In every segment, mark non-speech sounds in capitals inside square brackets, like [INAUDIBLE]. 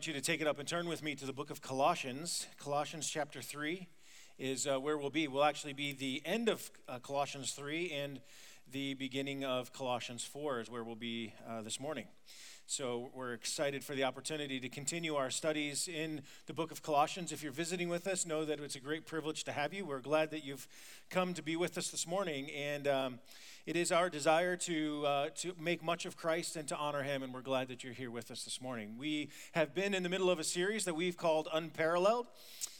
Invite you to take it up and turn with me to the book of Colossians. Colossians chapter 3 is uh, where we'll be. We'll actually be the end of uh, Colossians 3 and the beginning of Colossians 4 is where we'll be uh, this morning. So we're excited for the opportunity to continue our studies in the book of Colossians. If you're visiting with us, know that it's a great privilege to have you. We're glad that you've come to be with us this morning. And um, it is our desire to, uh, to make much of Christ and to honor him, and we're glad that you're here with us this morning. We have been in the middle of a series that we've called Unparalleled.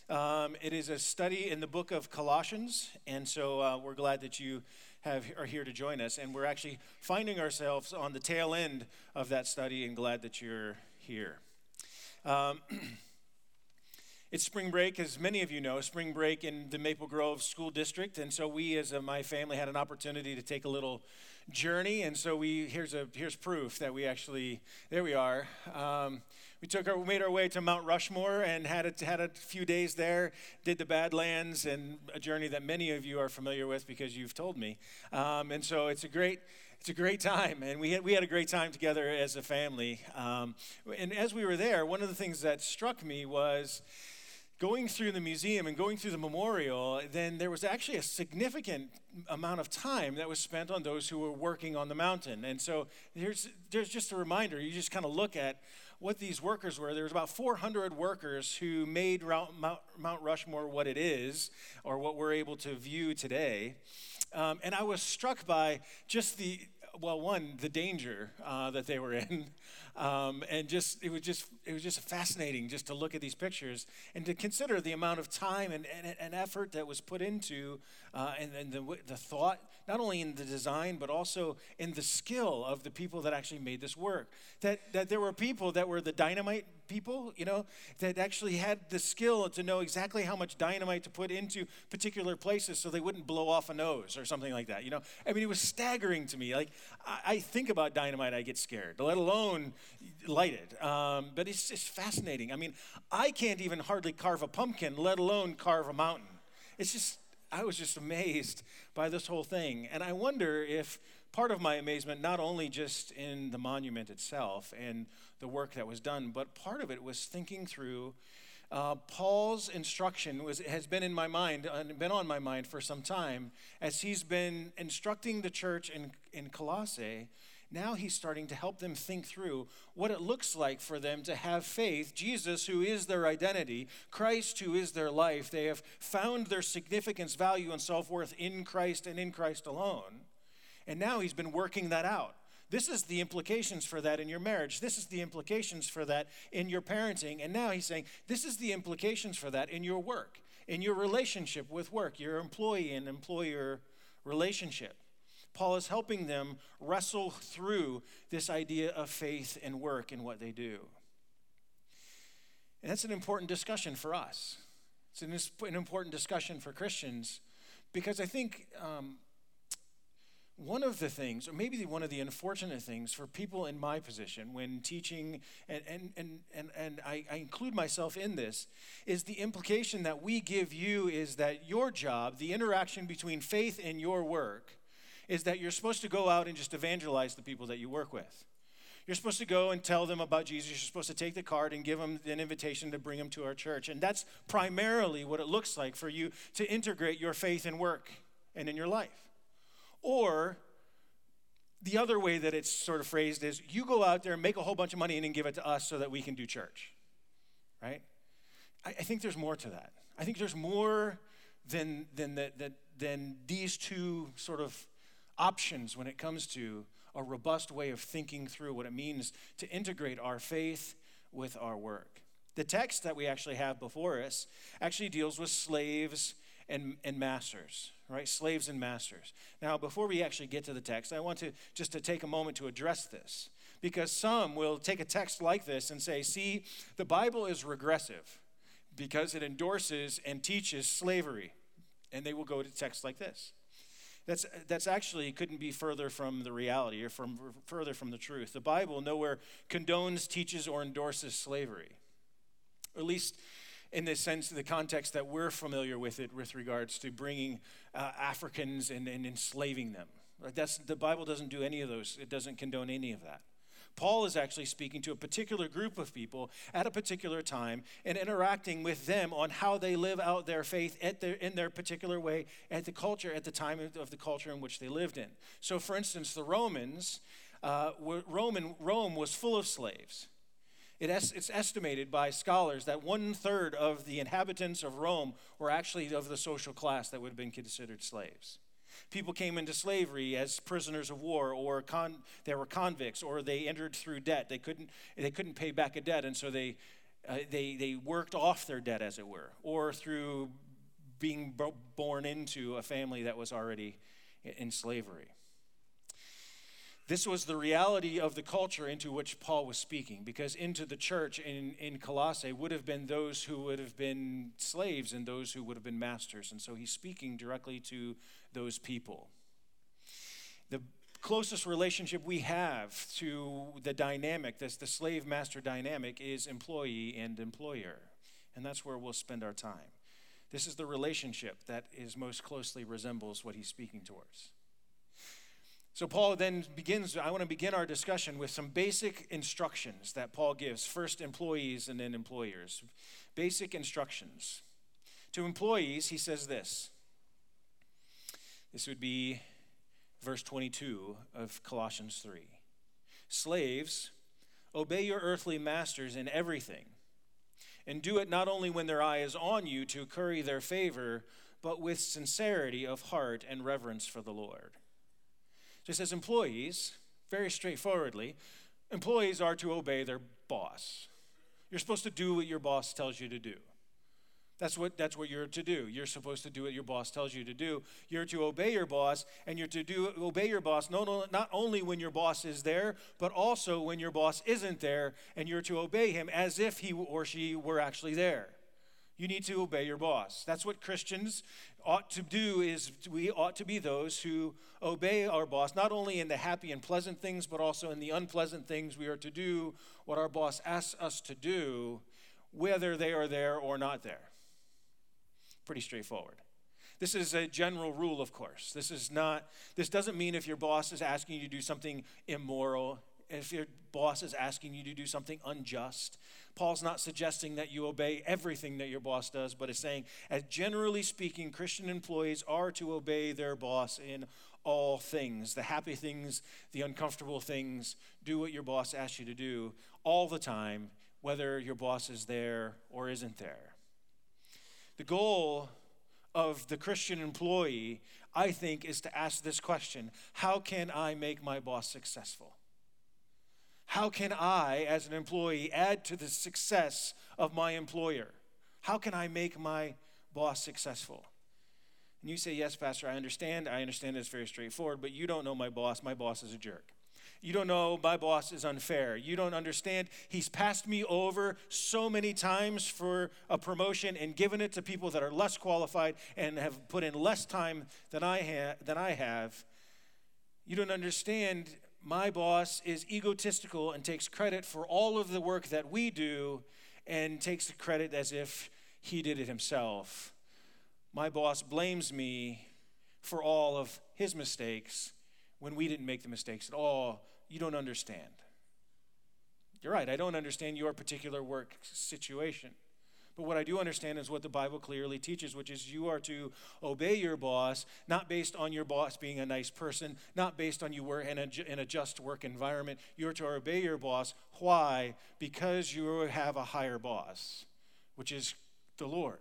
Um, it is a study in the book of Colossians, and so uh, we're glad that you have, are here to join us. And we're actually finding ourselves on the tail end of that study, and glad that you're here. Um, [CLEARS THROAT] It's spring break, as many of you know, spring break in the Maple Grove School District. And so we, as a, my family, had an opportunity to take a little journey. And so we, here's, a, here's proof that we actually, there we are. Um, we took our, made our way to Mount Rushmore and had a, had a few days there, did the Badlands and a journey that many of you are familiar with because you've told me. Um, and so it's a great, it's a great time, and we had, we had a great time together as a family. Um, and as we were there, one of the things that struck me was going through the museum and going through the memorial, then there was actually a significant amount of time that was spent on those who were working on the mountain. And so there's, there's just a reminder. You just kind of look at what these workers were. There was about 400 workers who made Mount Rushmore what it is, or what we're able to view today. Um, and I was struck by just the well, one, the danger uh, that they were in, [LAUGHS] um, and just it was just it was just fascinating just to look at these pictures and to consider the amount of time and, and, and effort that was put into uh, and, and the, the thought not only in the design but also in the skill of the people that actually made this work. That that there were people that were the dynamite people you know that actually had the skill to know exactly how much dynamite to put into particular places so they wouldn't blow off a nose or something like that you know i mean it was staggering to me like i, I think about dynamite i get scared let alone lighted. Um, but it's just fascinating. I mean, I can't even hardly carve a pumpkin, let alone carve a mountain. It's just, I was just amazed by this whole thing. And I wonder if part of my amazement, not only just in the monument itself and the work that was done, but part of it was thinking through. Uh, Paul's instruction was, has been in my mind and been on my mind for some time as he's been instructing the church in, in Colossae now he's starting to help them think through what it looks like for them to have faith. Jesus, who is their identity, Christ, who is their life. They have found their significance, value, and self worth in Christ and in Christ alone. And now he's been working that out. This is the implications for that in your marriage. This is the implications for that in your parenting. And now he's saying, this is the implications for that in your work, in your relationship with work, your employee and employer relationship. Paul is helping them wrestle through this idea of faith and work and what they do. And that's an important discussion for us. It's an, an important discussion for Christians because I think um, one of the things, or maybe one of the unfortunate things for people in my position when teaching, and, and, and, and, and I, I include myself in this, is the implication that we give you is that your job, the interaction between faith and your work, is that you're supposed to go out and just evangelize the people that you work with. You're supposed to go and tell them about Jesus. You're supposed to take the card and give them an invitation to bring them to our church. And that's primarily what it looks like for you to integrate your faith in work and in your life. Or the other way that it's sort of phrased is you go out there and make a whole bunch of money and then give it to us so that we can do church. Right? I, I think there's more to that. I think there's more than, than, the, the, than these two sort of options when it comes to a robust way of thinking through what it means to integrate our faith with our work. The text that we actually have before us actually deals with slaves and, and masters, right? Slaves and masters. Now, before we actually get to the text, I want to just to take a moment to address this because some will take a text like this and say, see, the Bible is regressive because it endorses and teaches slavery. And they will go to texts like this. That's, that's actually couldn't be further from the reality or from further from the truth. The Bible nowhere condones, teaches, or endorses slavery. At least in the sense, of the context that we're familiar with it with regards to bringing uh, Africans and, and enslaving them. That's, the Bible doesn't do any of those, it doesn't condone any of that. Paul is actually speaking to a particular group of people at a particular time and interacting with them on how they live out their faith their, in their particular way at the culture, at the time of the culture in which they lived in. So, for instance, the Romans, uh, Roman, Rome was full of slaves. It es- it's estimated by scholars that one third of the inhabitants of Rome were actually of the social class that would have been considered slaves. People came into slavery as prisoners of war, or con- they were convicts, or they entered through debt. They couldn't, they couldn't pay back a debt, and so they, uh, they, they worked off their debt, as it were, or through being born into a family that was already in slavery. This was the reality of the culture into which Paul was speaking, because into the church in, in Colossae would have been those who would have been slaves and those who would have been masters. And so he's speaking directly to those people. The closest relationship we have to the dynamic, this the slave master dynamic, is employee and employer. And that's where we'll spend our time. This is the relationship that is most closely resembles what he's speaking towards. So, Paul then begins. I want to begin our discussion with some basic instructions that Paul gives first employees and then employers. Basic instructions. To employees, he says this this would be verse 22 of Colossians 3. Slaves, obey your earthly masters in everything, and do it not only when their eye is on you to curry their favor, but with sincerity of heart and reverence for the Lord. It says, employees, very straightforwardly, employees are to obey their boss. You're supposed to do what your boss tells you to do. That's what, that's what you're to do. You're supposed to do what your boss tells you to do. You're to obey your boss, and you're to do obey your boss not, not only when your boss is there, but also when your boss isn't there, and you're to obey him as if he or she were actually there. You need to obey your boss. That's what Christians ought to do is we ought to be those who obey our boss not only in the happy and pleasant things but also in the unpleasant things we are to do what our boss asks us to do whether they are there or not there Pretty straightforward. This is a general rule, of course. This is not, this doesn't mean if your boss is asking you to do something immoral, if your boss is asking you to do something unjust. Paul's not suggesting that you obey everything that your boss does, but is saying, as generally speaking, Christian employees are to obey their boss in all things the happy things, the uncomfortable things. Do what your boss asks you to do all the time, whether your boss is there or isn't there. The goal of the Christian employee, I think, is to ask this question How can I make my boss successful? How can I, as an employee, add to the success of my employer? How can I make my boss successful? And you say, Yes, Pastor, I understand. I understand it's very straightforward, but you don't know my boss. My boss is a jerk. You don't know my boss is unfair. You don't understand. He's passed me over so many times for a promotion and given it to people that are less qualified and have put in less time than I, ha- than I have. You don't understand. My boss is egotistical and takes credit for all of the work that we do and takes the credit as if he did it himself. My boss blames me for all of his mistakes when we didn't make the mistakes at all you don't understand. You're right, I don't understand your particular work situation. But what I do understand is what the Bible clearly teaches, which is you are to obey your boss, not based on your boss being a nice person, not based on you work in a, in a just work environment. You're to obey your boss. Why? Because you have a higher boss, which is the Lord.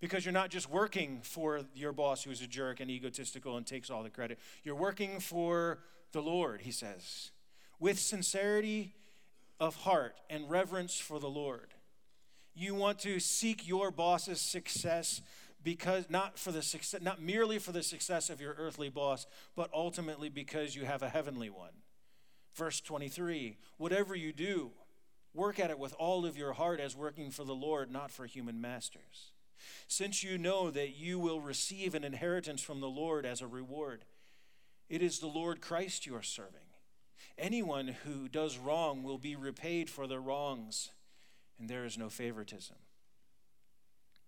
Because you're not just working for your boss who's a jerk and egotistical and takes all the credit. You're working for the Lord, he says, with sincerity of heart and reverence for the Lord. You want to seek your boss's success because not for the success not merely for the success of your earthly boss, but ultimately because you have a heavenly one. Verse 23, whatever you do, work at it with all of your heart as working for the Lord, not for human masters. Since you know that you will receive an inheritance from the Lord as a reward. It is the Lord Christ you are serving. Anyone who does wrong will be repaid for their wrongs, and there is no favoritism.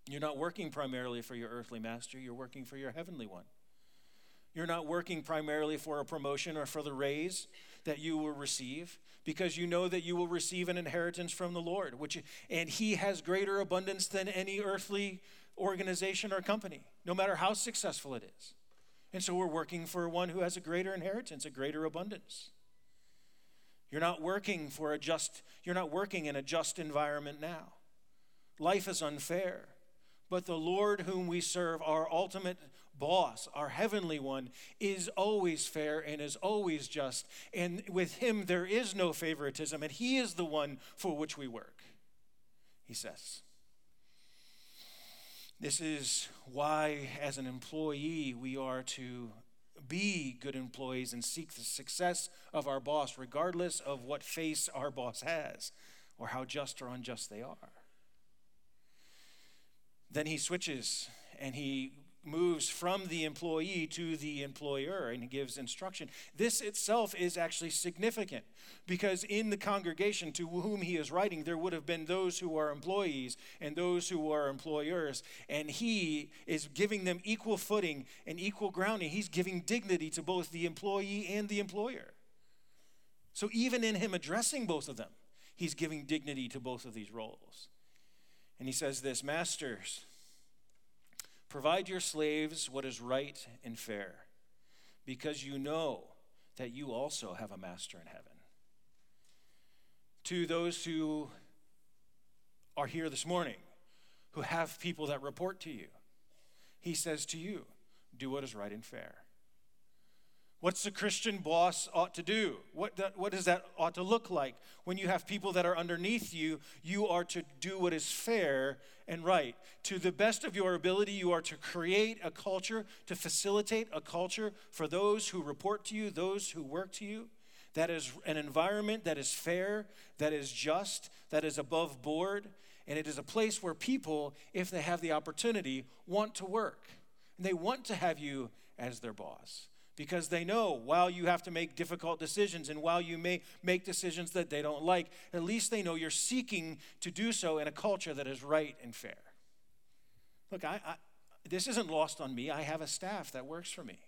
You're not working primarily for your earthly master, you're working for your heavenly one. You're not working primarily for a promotion or for the raise. that you will receive because you know that you will receive an inheritance from the Lord, which and he has greater abundance than any earthly organization or company, no matter how successful it is. And so we're working for one who has a greater inheritance, a greater abundance. You're not working for a just you're not working in a just environment now. Life is unfair. But the Lord whom we serve, our ultimate boss, our heavenly one, is always fair and is always just. And with him, there is no favoritism, and he is the one for which we work, he says. This is why, as an employee, we are to be good employees and seek the success of our boss, regardless of what face our boss has or how just or unjust they are. Then he switches and he moves from the employee to the employer and gives instruction. This itself is actually significant because in the congregation to whom he is writing, there would have been those who are employees and those who are employers. And he is giving them equal footing and equal grounding. He's giving dignity to both the employee and the employer. So even in him addressing both of them, he's giving dignity to both of these roles. And he says this Masters, provide your slaves what is right and fair, because you know that you also have a master in heaven. To those who are here this morning, who have people that report to you, he says to you, do what is right and fair. What's the Christian boss ought to do? What, that, what does that ought to look like? When you have people that are underneath you, you are to do what is fair and right. To the best of your ability, you are to create a culture, to facilitate a culture for those who report to you, those who work to you. That is an environment that is fair, that is just, that is above board, and it is a place where people, if they have the opportunity, want to work. And they want to have you as their boss because they know while you have to make difficult decisions and while you may make decisions that they don't like, at least they know you're seeking to do so in a culture that is right and fair. Look, I, I, this isn't lost on me. I have a staff that works for me.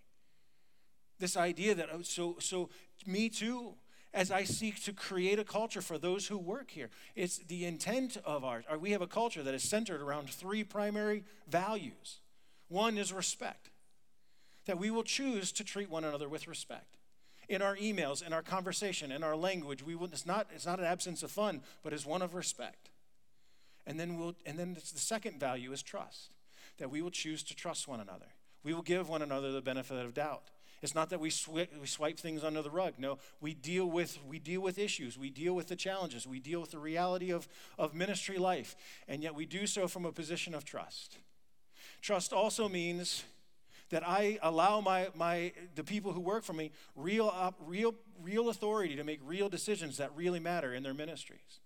This idea that, oh, so, so me too, as I seek to create a culture for those who work here. It's the intent of ours. Uh, we have a culture that is centered around three primary values. One is respect that we will choose to treat one another with respect. In our emails, in our conversation, in our language, we will, it's, not, it's not an absence of fun, but it's one of respect. And then, we'll, and then the second value is trust, that we will choose to trust one another. We will give one another the benefit of doubt. It's not that we, sw- we swipe things under the rug. No, we deal with we deal with issues. We deal with the challenges. We deal with the reality of, of ministry life, and yet we do so from a position of trust. Trust also means that I allow my, my, the people who work for me real, real, real authority to make real decisions that really matter in their ministries.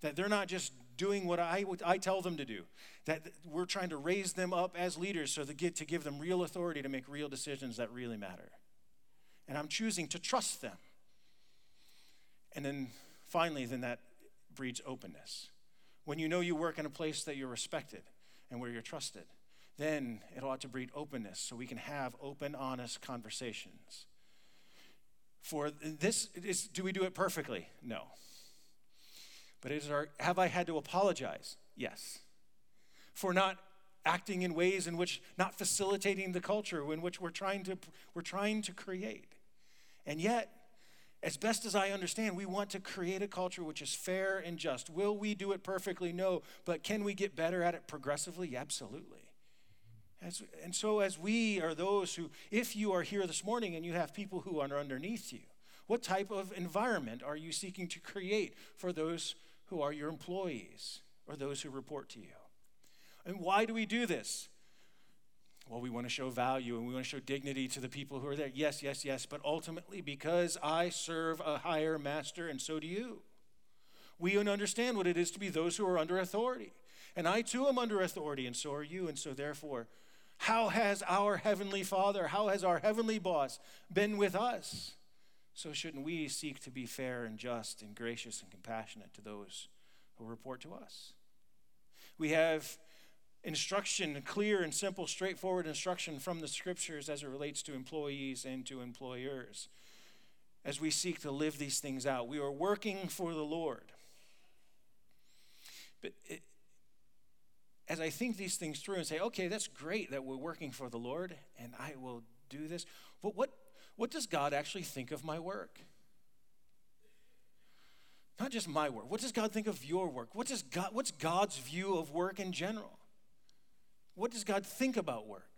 That they're not just doing what I, I tell them to do. That we're trying to raise them up as leaders so that get to give them real authority to make real decisions that really matter. And I'm choosing to trust them. And then finally, then that breeds openness. When you know you work in a place that you're respected and where you're trusted then it ought to breed openness so we can have open, honest conversations. For this, is, do we do it perfectly? No. But is our, have I had to apologize? Yes. For not acting in ways in which, not facilitating the culture in which we're trying to, we're trying to create. And yet, as best as I understand, we want to create a culture which is fair and just. Will we do it perfectly? No. But can we get better at it progressively? Absolutely. As, and so, as we are those who, if you are here this morning and you have people who are underneath you, what type of environment are you seeking to create for those who are your employees or those who report to you? And why do we do this? Well, we want to show value and we want to show dignity to the people who are there. Yes, yes, yes, but ultimately because I serve a higher master and so do you. We understand what it is to be those who are under authority. And I too am under authority, and so are you. And so, therefore, how has our Heavenly Father, how has our Heavenly Boss been with us? So, shouldn't we seek to be fair and just and gracious and compassionate to those who report to us? We have instruction, clear and simple, straightforward instruction from the scriptures as it relates to employees and to employers. as we seek to live these things out. We are working for the Lord. But it, as I think these things through and say, okay, that's great that we're working for the Lord and I will do this, but what, what does God actually think of my work? Not just my work. What does God think of your work? What does God, what's God's view of work in general? What does God think about work?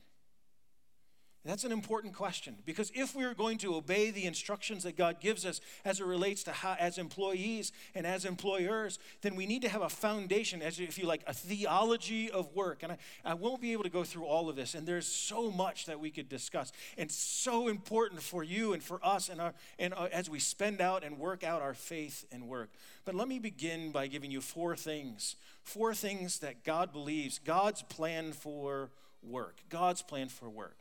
That's an important question because if we're going to obey the instructions that God gives us as it relates to how, as employees and as employers, then we need to have a foundation, as if you like, a theology of work. And I, I won't be able to go through all of this, and there's so much that we could discuss, and so important for you and for us, and, our, and our, as we spend out and work out our faith and work. But let me begin by giving you four things, four things that God believes, God's plan for work, God's plan for work.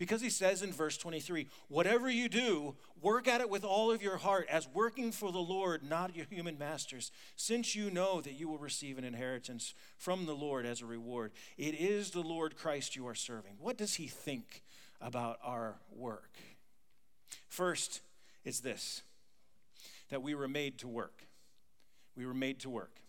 Because he says in verse 23, whatever you do, work at it with all of your heart as working for the Lord, not your human masters, since you know that you will receive an inheritance from the Lord as a reward. It is the Lord Christ you are serving. What does he think about our work? First, it's this that we were made to work. We were made to work.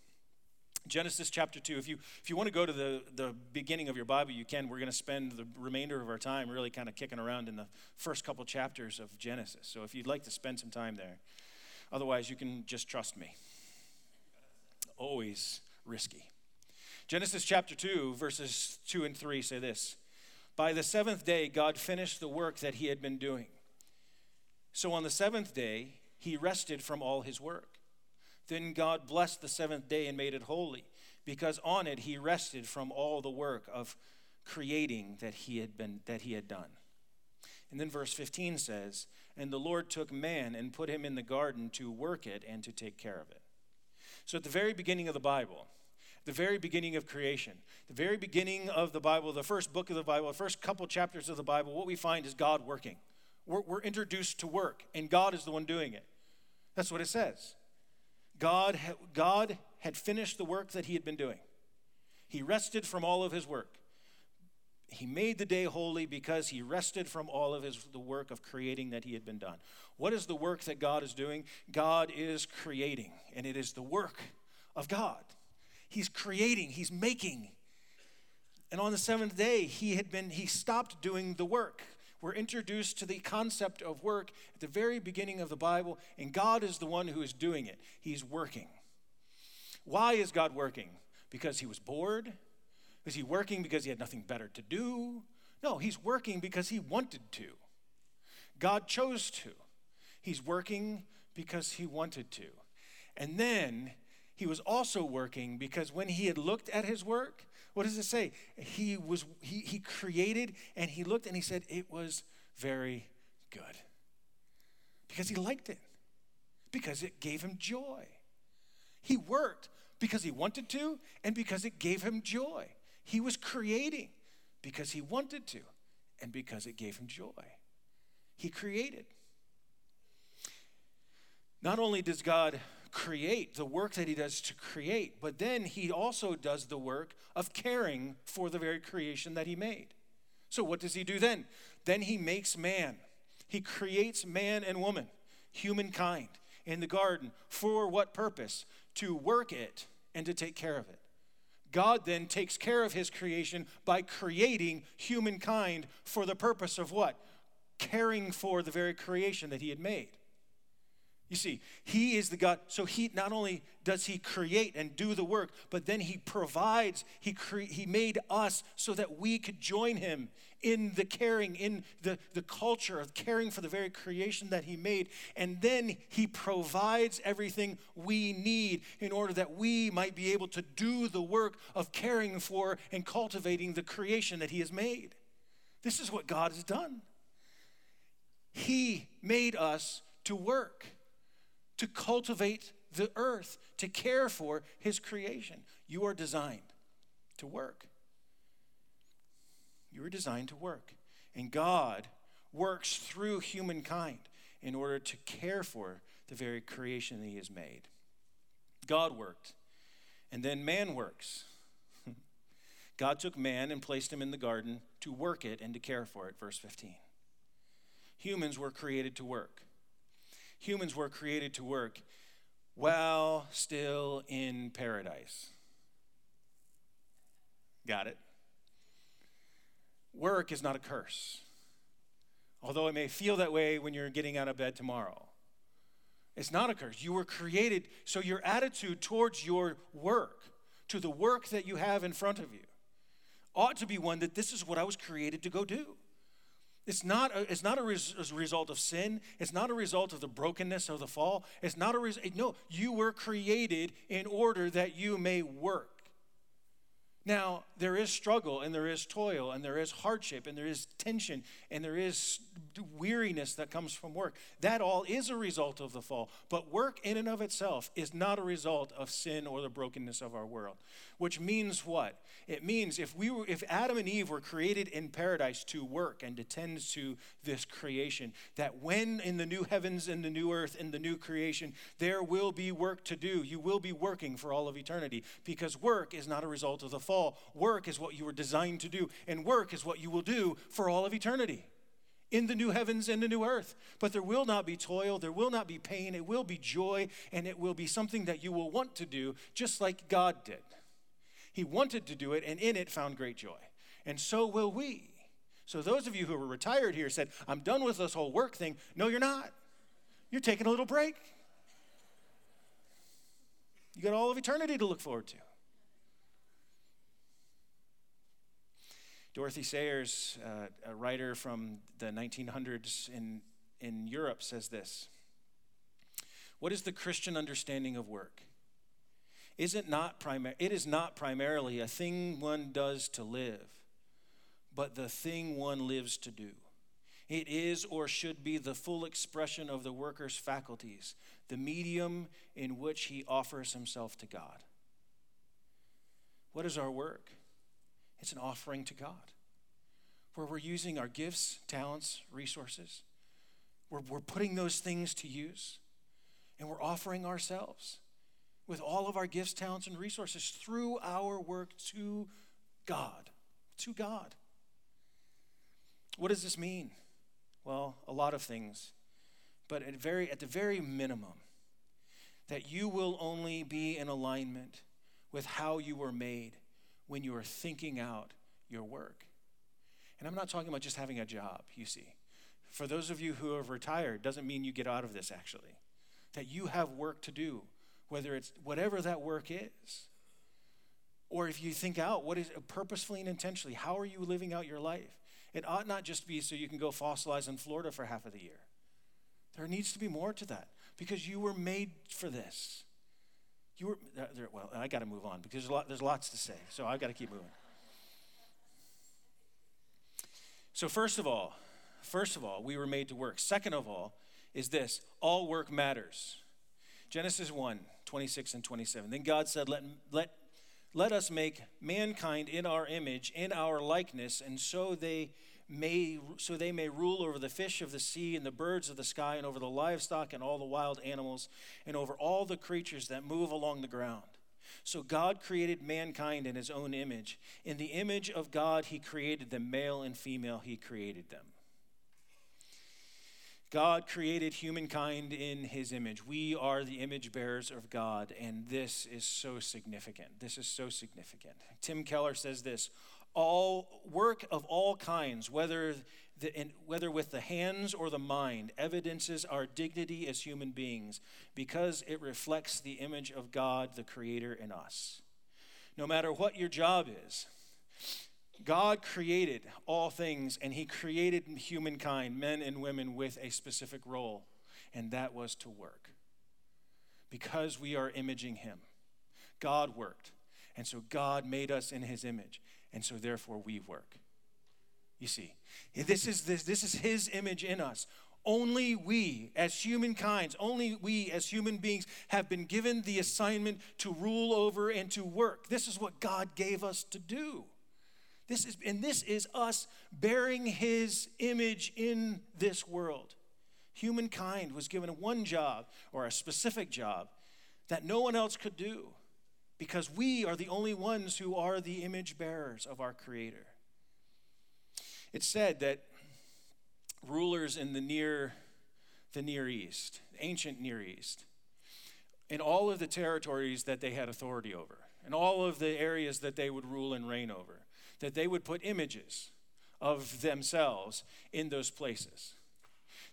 Genesis chapter 2. If you, if you want to go to the, the beginning of your Bible, you can. We're going to spend the remainder of our time really kind of kicking around in the first couple chapters of Genesis. So if you'd like to spend some time there, otherwise, you can just trust me. Always risky. Genesis chapter 2, verses 2 and 3 say this By the seventh day, God finished the work that he had been doing. So on the seventh day, he rested from all his work. Then God blessed the seventh day and made it holy, because on it he rested from all the work of creating that he had been that he had done. And then verse 15 says, "And the Lord took man and put him in the garden to work it and to take care of it." So at the very beginning of the Bible, the very beginning of creation, the very beginning of the Bible, the first book of the Bible, the first couple chapters of the Bible, what we find is God working. We're, we're introduced to work, and God is the one doing it. That's what it says. God, God had finished the work that he had been doing. He rested from all of his work. He made the day holy because he rested from all of his the work of creating that he had been done. What is the work that God is doing? God is creating, and it is the work of God. He's creating, he's making. And on the seventh day, he had been he stopped doing the work we're introduced to the concept of work at the very beginning of the Bible, and God is the one who is doing it. He's working. Why is God working? Because he was bored? Is he working because he had nothing better to do? No, he's working because he wanted to. God chose to. He's working because he wanted to. And then he was also working because when he had looked at his work, what does it say? He was he, he created and he looked and he said it was very good. Because he liked it. Because it gave him joy. He worked because he wanted to and because it gave him joy. He was creating because he wanted to and because it gave him joy. He created. Not only does God create, the work that he does to create, but then he also does the work of caring for the very creation that he made. So, what does he do then? Then he makes man. He creates man and woman, humankind, in the garden. For what purpose? To work it and to take care of it. God then takes care of his creation by creating humankind for the purpose of what? Caring for the very creation that he had made. You see, he is the God. So he not only does he create and do the work, but then he provides. He cre- he made us so that we could join him in the caring, in the, the culture of caring for the very creation that he made. And then he provides everything we need in order that we might be able to do the work of caring for and cultivating the creation that he has made. This is what God has done. He made us to work to cultivate the earth, to care for his creation. You are designed to work. You are designed to work. And God works through humankind in order to care for the very creation that he has made. God worked, and then man works. [LAUGHS] God took man and placed him in the garden to work it and to care for it, verse 15. Humans were created to work. Humans were created to work while still in paradise. Got it? Work is not a curse, although it may feel that way when you're getting out of bed tomorrow. It's not a curse. You were created, so your attitude towards your work, to the work that you have in front of you, ought to be one that this is what I was created to go do. It's not a, it's not a, res, a result of sin. It's not a result of the brokenness of the fall. It's not a result. No, you were created in order that you may work. Now, there is struggle and there is toil and there is hardship and there is tension and there is weariness that comes from work. That all is a result of the fall. But work in and of itself is not a result of sin or the brokenness of our world. Which means what? It means if we were if Adam and Eve were created in paradise to work and to tend to this creation, that when in the new heavens and the new earth and the new creation, there will be work to do. You will be working for all of eternity because work is not a result of the fall. Work is what you were designed to do, and work is what you will do for all of eternity in the new heavens and the new earth. But there will not be toil, there will not be pain, it will be joy, and it will be something that you will want to do, just like God did. He wanted to do it, and in it found great joy. And so will we. So, those of you who are retired here said, I'm done with this whole work thing. No, you're not. You're taking a little break. You got all of eternity to look forward to. Dorothy Sayers, uh, a writer from the 1900s in, in Europe, says this What is the Christian understanding of work? Is it, not primar- it is not primarily a thing one does to live, but the thing one lives to do. It is or should be the full expression of the worker's faculties, the medium in which he offers himself to God. What is our work? It's an offering to God where we're using our gifts, talents, resources. We're, we're putting those things to use and we're offering ourselves with all of our gifts, talents, and resources through our work to God. To God. What does this mean? Well, a lot of things. But at, very, at the very minimum, that you will only be in alignment with how you were made when you are thinking out your work. And I'm not talking about just having a job, you see. For those of you who have retired, doesn't mean you get out of this actually. That you have work to do, whether it's whatever that work is. Or if you think out what is purposefully and intentionally, how are you living out your life? It ought not just be so you can go fossilize in Florida for half of the year. There needs to be more to that because you were made for this. You were, uh, there, well, I got to move on because there's, lot, there's lots to say, so I've got to keep moving. So, first of all, first of all, we were made to work. Second of all, is this all work matters. Genesis 1 26 and 27. Then God said, Let, let, let us make mankind in our image, in our likeness, and so they may so they may rule over the fish of the sea and the birds of the sky and over the livestock and all the wild animals and over all the creatures that move along the ground. So God created mankind in his own image. In the image of God he created them male and female he created them. God created humankind in his image. We are the image bearers of God, and this is so significant. This is so significant. Tim Keller says this all work of all kinds, whether, the, in, whether with the hands or the mind, evidences our dignity as human beings because it reflects the image of God, the Creator, in us. No matter what your job is, God created all things and He created humankind, men and women, with a specific role, and that was to work. Because we are imaging Him, God worked. And so God made us in His image and so therefore we work. You see, this is, this, this is His image in us. Only we, as humankind, only we, as human beings, have been given the assignment to rule over and to work. This is what God gave us to do. This is, and this is us bearing His image in this world. Humankind was given one job or a specific job that no one else could do because we are the only ones who are the image bearers of our Creator. It's said that rulers in the near the Near East, ancient Near East, in all of the territories that they had authority over, in all of the areas that they would rule and reign over, that they would put images of themselves in those places.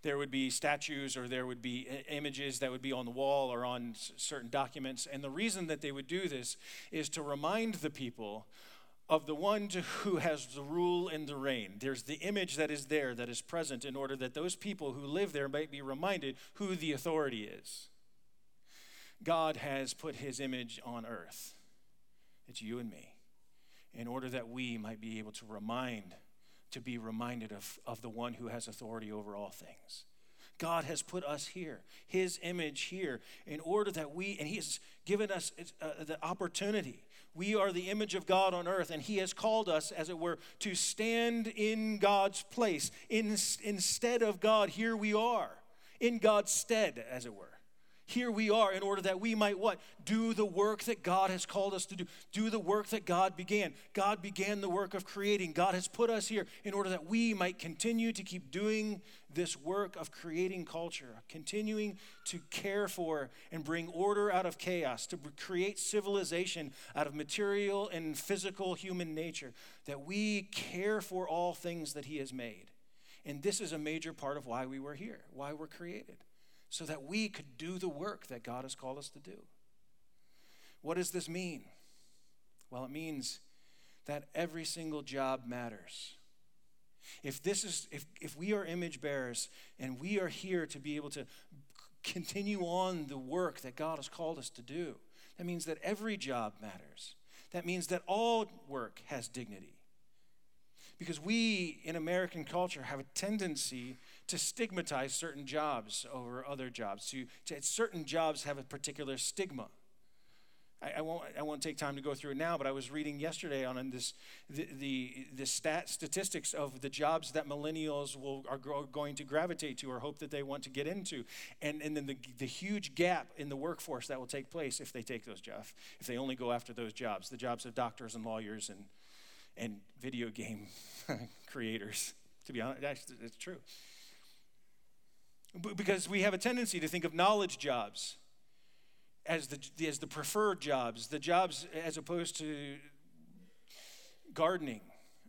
There would be statues or there would be images that would be on the wall or on certain documents. And the reason that they would do this is to remind the people of the one who has the rule and the reign. There's the image that is there, that is present, in order that those people who live there might be reminded who the authority is. God has put his image on earth. It's you and me, in order that we might be able to remind, to be reminded of, of the one who has authority over all things. God has put us here, His image here, in order that we, and He has given us uh, the opportunity we are the image of God on earth, and He has called us, as it were, to stand in God's place. In, instead of God, here we are, in God's stead, as it were here we are in order that we might what? Do the work that god has called us to do. Do the work that god began. God began the work of creating. God has put us here in order that we might continue to keep doing this work of creating culture continuing to care for and bring order out of chaos to create civilization out of material and physical human nature that we care for all things that he has made. And this is a major part of why we were here why we're created so that we could do the work that God has called us to do. What does this mean? Well, it means that every single job matters. If this is if, if we are image bearers and we are here to be able to continue on the work that God has called us to do, that means that every job matters. That means that all work has dignity. Because we in American culture have a tendency to stigmatize certain jobs over other jobs. To, to certain jobs have a particular stigma. I, I, won't, I won't take time to go through it now, but I was reading yesterday on this, the, the, the stat statistics of the jobs that millennials will, are going to gravitate to or hope that they want to get into. And, and then the, the huge gap in the workforce that will take place if they take those jobs, if they only go after those jobs, the jobs of doctors and lawyers and, and video game [LAUGHS] creators. To be honest, it's true. Because we have a tendency to think of knowledge jobs as the, as the preferred jobs, the jobs as opposed to gardening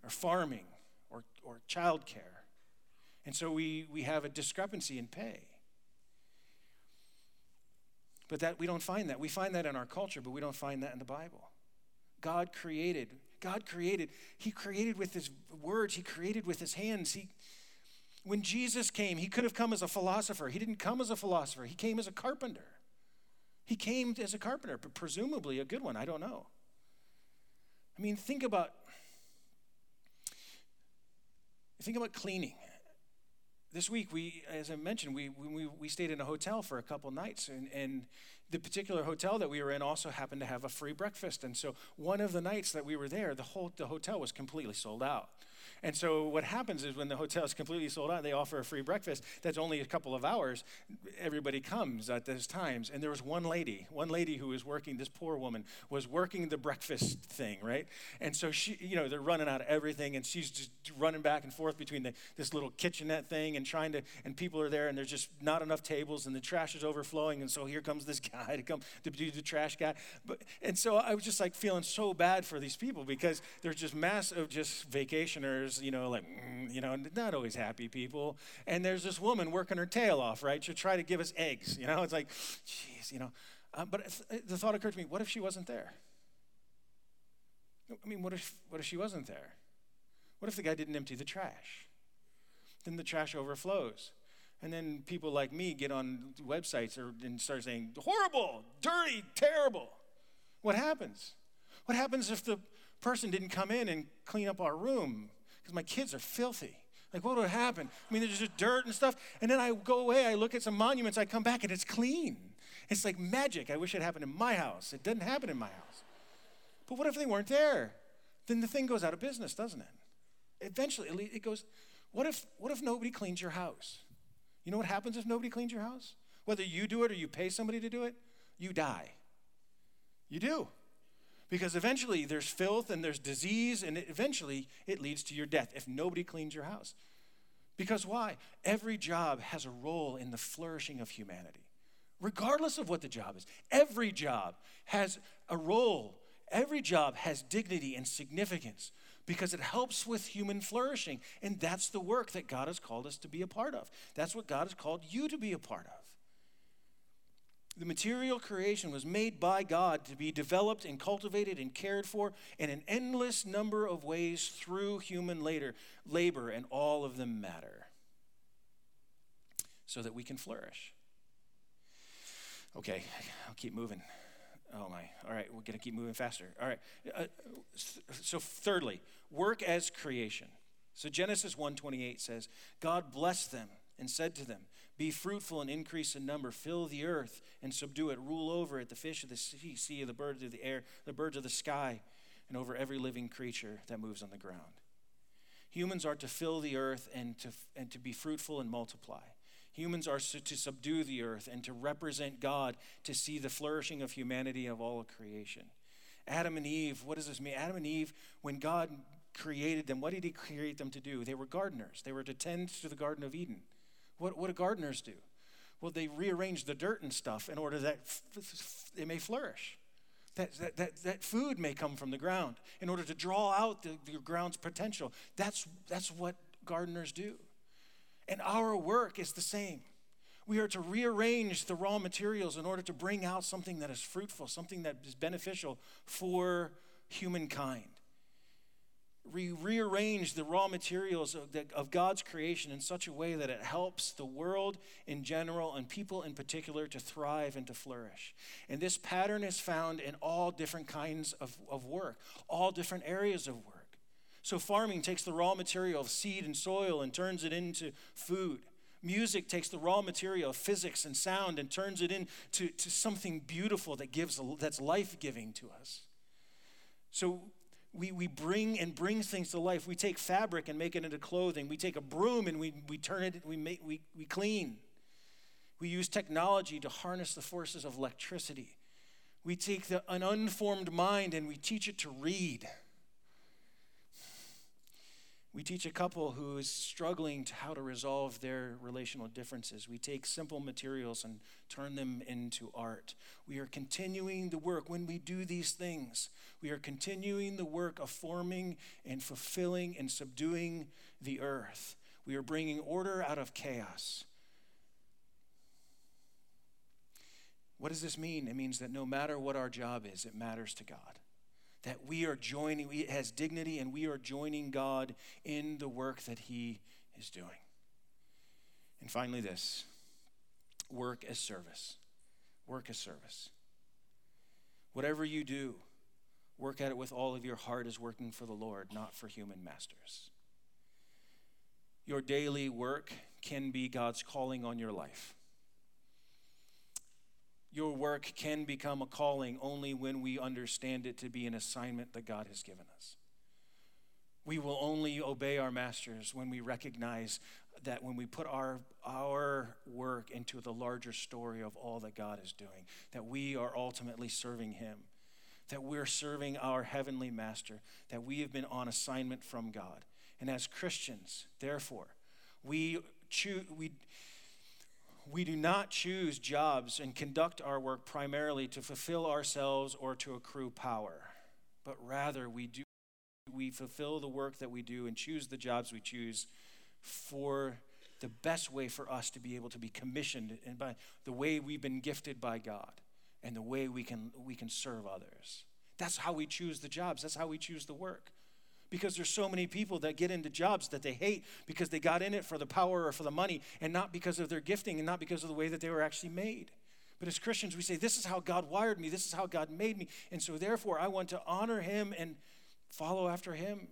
or farming or, or childcare. And so we, we have a discrepancy in pay. But that we don't find that. We find that in our culture, but we don't find that in the Bible. God created. God created. He created with his words, he created with his hands. He when Jesus came, he could have come as a philosopher. He didn't come as a philosopher, he came as a carpenter. He came as a carpenter, but presumably a good one. I don't know. I mean, think about think about cleaning. This week, we, as I mentioned, we, we, we stayed in a hotel for a couple nights, and, and the particular hotel that we were in also happened to have a free breakfast. And so, one of the nights that we were there, the whole the hotel was completely sold out. And so what happens is when the hotel is completely sold out, they offer a free breakfast that's only a couple of hours. Everybody comes at those times. And there was one lady, one lady who was working, this poor woman, was working the breakfast thing, right? And so she, you know, they're running out of everything and she's just running back and forth between the, this little kitchenette thing and trying to, and people are there and there's just not enough tables and the trash is overflowing. And so here comes this [LAUGHS] guy to come to do the trash guy. But, and so I was just like feeling so bad for these people because they're just mass of just vacationers you know, like, mm, you know, not always happy people. And there's this woman working her tail off, right, to try to give us eggs. You know, it's like, jeez, you know. Uh, but the thought occurred to me what if she wasn't there? I mean, what if, what if she wasn't there? What if the guy didn't empty the trash? Then the trash overflows. And then people like me get on websites or, and start saying, horrible, dirty, terrible. What happens? What happens if the person didn't come in and clean up our room? Because my kids are filthy. Like, what would happen? I mean, there's just dirt and stuff. And then I go away, I look at some monuments, I come back, and it's clean. It's like magic. I wish it happened in my house. It doesn't happen in my house. But what if they weren't there? Then the thing goes out of business, doesn't it? Eventually, it goes, what if, what if nobody cleans your house? You know what happens if nobody cleans your house? Whether you do it or you pay somebody to do it, you die. You do because eventually there's filth and there's disease, and it, eventually it leads to your death if nobody cleans your house. Because why? Every job has a role in the flourishing of humanity, regardless of what the job is. Every job has a role, every job has dignity and significance because it helps with human flourishing. And that's the work that God has called us to be a part of. That's what God has called you to be a part of. The material creation was made by God to be developed and cultivated and cared for in an endless number of ways through human labor, labor and all of them matter so that we can flourish. Okay, I'll keep moving. Oh my. All right, we're going to keep moving faster. All right. Uh, so thirdly, work as creation. So Genesis 1:28 says, God blessed them and said to them, be fruitful and increase in number. Fill the earth and subdue it. Rule over it, the fish of the sea, sea, the birds of the air, the birds of the sky, and over every living creature that moves on the ground. Humans are to fill the earth and to, and to be fruitful and multiply. Humans are to subdue the earth and to represent God, to see the flourishing of humanity of all of creation. Adam and Eve, what does this mean? Adam and Eve, when God created them, what did He create them to do? They were gardeners, they were to tend to the Garden of Eden. What, what do gardeners do? Well, they rearrange the dirt and stuff in order that f- it may flourish. That, that, that, that food may come from the ground in order to draw out the, the ground's potential. That's, that's what gardeners do. And our work is the same. We are to rearrange the raw materials in order to bring out something that is fruitful, something that is beneficial for humankind re- rearrange the raw materials of, the, of God's creation in such a way that it helps the world in general and people in particular to thrive and to flourish. And this pattern is found in all different kinds of, of work, all different areas of work. So, farming takes the raw material of seed and soil and turns it into food. Music takes the raw material of physics and sound and turns it into to something beautiful that gives that's life-giving to us. So we, we bring and bring things to life. We take fabric and make it into clothing. We take a broom and we, we turn it, we, make, we, we clean. We use technology to harness the forces of electricity. We take the, an unformed mind and we teach it to read. We teach a couple who is struggling to how to resolve their relational differences. We take simple materials and turn them into art. We are continuing the work. When we do these things, we are continuing the work of forming and fulfilling and subduing the earth. We are bringing order out of chaos. What does this mean? It means that no matter what our job is, it matters to God that we are joining, it has dignity, and we are joining God in the work that He is doing. And finally, this work as service. Work as service. Whatever you do, work at it with all of your heart as working for the Lord, not for human masters. Your daily work can be God's calling on your life. Your work can become a calling only when we understand it to be an assignment that God has given us. We will only obey our masters when we recognize that when we put our, our work into the larger story of all that God is doing, that we are ultimately serving Him, that we're serving our heavenly master, that we have been on assignment from God. And as Christians, therefore, we choose, we, we do not choose jobs and conduct our work primarily to fulfill ourselves or to accrue power, but rather we do we fulfill the work that we do and choose the jobs we choose for the best way for us to be able to be commissioned and by the way we've been gifted by God and the way we can we can serve others. That's how we choose the jobs. That's how we choose the work because there's so many people that get into jobs that they hate because they got in it for the power or for the money and not because of their gifting and not because of the way that they were actually made. But as Christians, we say, This is how God wired me, this is how God made me. And so, therefore, I want to honor Him and follow after Him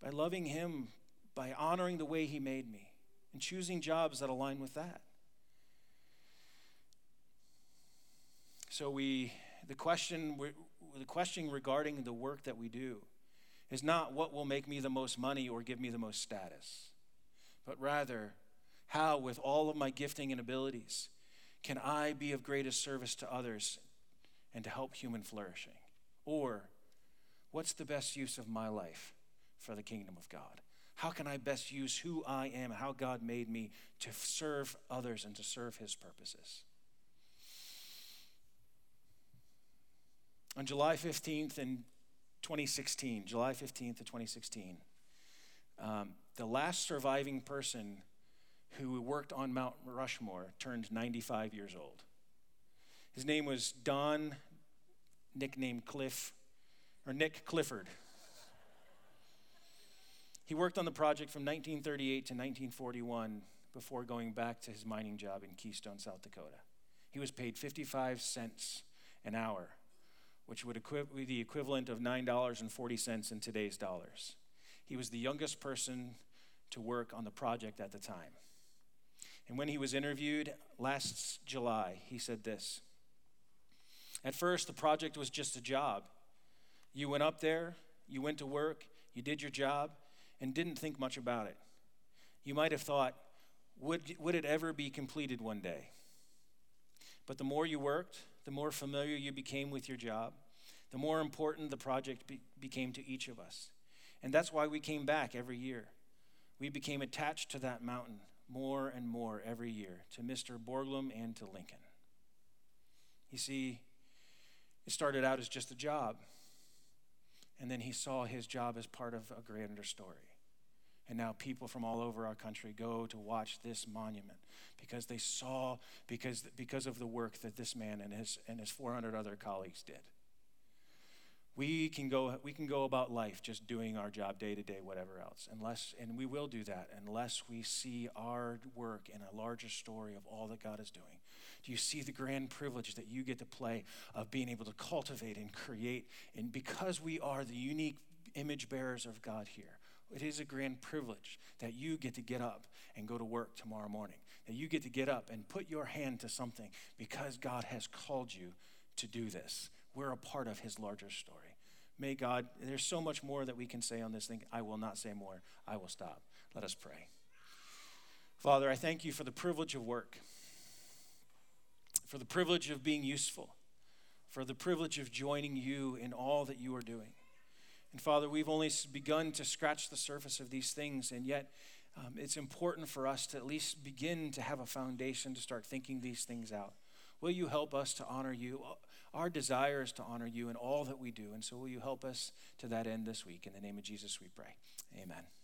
by loving Him, by honoring the way He made me, and choosing jobs that align with that. So, we, the question, the question regarding the work that we do is not what will make me the most money or give me the most status, but rather, how, with all of my gifting and abilities, can I be of greatest service to others and to help human flourishing? Or, what's the best use of my life for the kingdom of God? How can I best use who I am, how God made me to serve others and to serve His purposes? On July 15th in 2016, July 15th of 2016, um, the last surviving person who worked on Mount Rushmore turned 95 years old. His name was Don, nicknamed Cliff, or Nick Clifford. He worked on the project from 1938 to 1941 before going back to his mining job in Keystone, South Dakota. He was paid 55 cents an hour, which would be the equivalent of $9.40 in today's dollars. He was the youngest person to work on the project at the time. And when he was interviewed last July, he said this At first, the project was just a job. You went up there, you went to work, you did your job, and didn't think much about it. You might have thought, would, would it ever be completed one day? But the more you worked, the more familiar you became with your job, the more important the project be, became to each of us. And that's why we came back every year. We became attached to that mountain more and more every year, to Mr. Borglum and to Lincoln. You see, it started out as just a job, and then he saw his job as part of a grander story. And now people from all over our country go to watch this monument because they saw, because, because of the work that this man and his, and his 400 other colleagues did. We can, go, we can go about life just doing our job day to day, whatever else, unless, and we will do that unless we see our work in a larger story of all that God is doing. Do you see the grand privilege that you get to play of being able to cultivate and create? And because we are the unique image bearers of God here, it is a grand privilege that you get to get up and go to work tomorrow morning, that you get to get up and put your hand to something because God has called you to do this. We're a part of His larger story. May God, there's so much more that we can say on this thing. I will not say more. I will stop. Let us pray. Father, I thank you for the privilege of work, for the privilege of being useful, for the privilege of joining you in all that you are doing. And Father, we've only begun to scratch the surface of these things, and yet um, it's important for us to at least begin to have a foundation to start thinking these things out. Will you help us to honor you? Our desire is to honor you in all that we do, and so will you help us to that end this week? In the name of Jesus, we pray. Amen.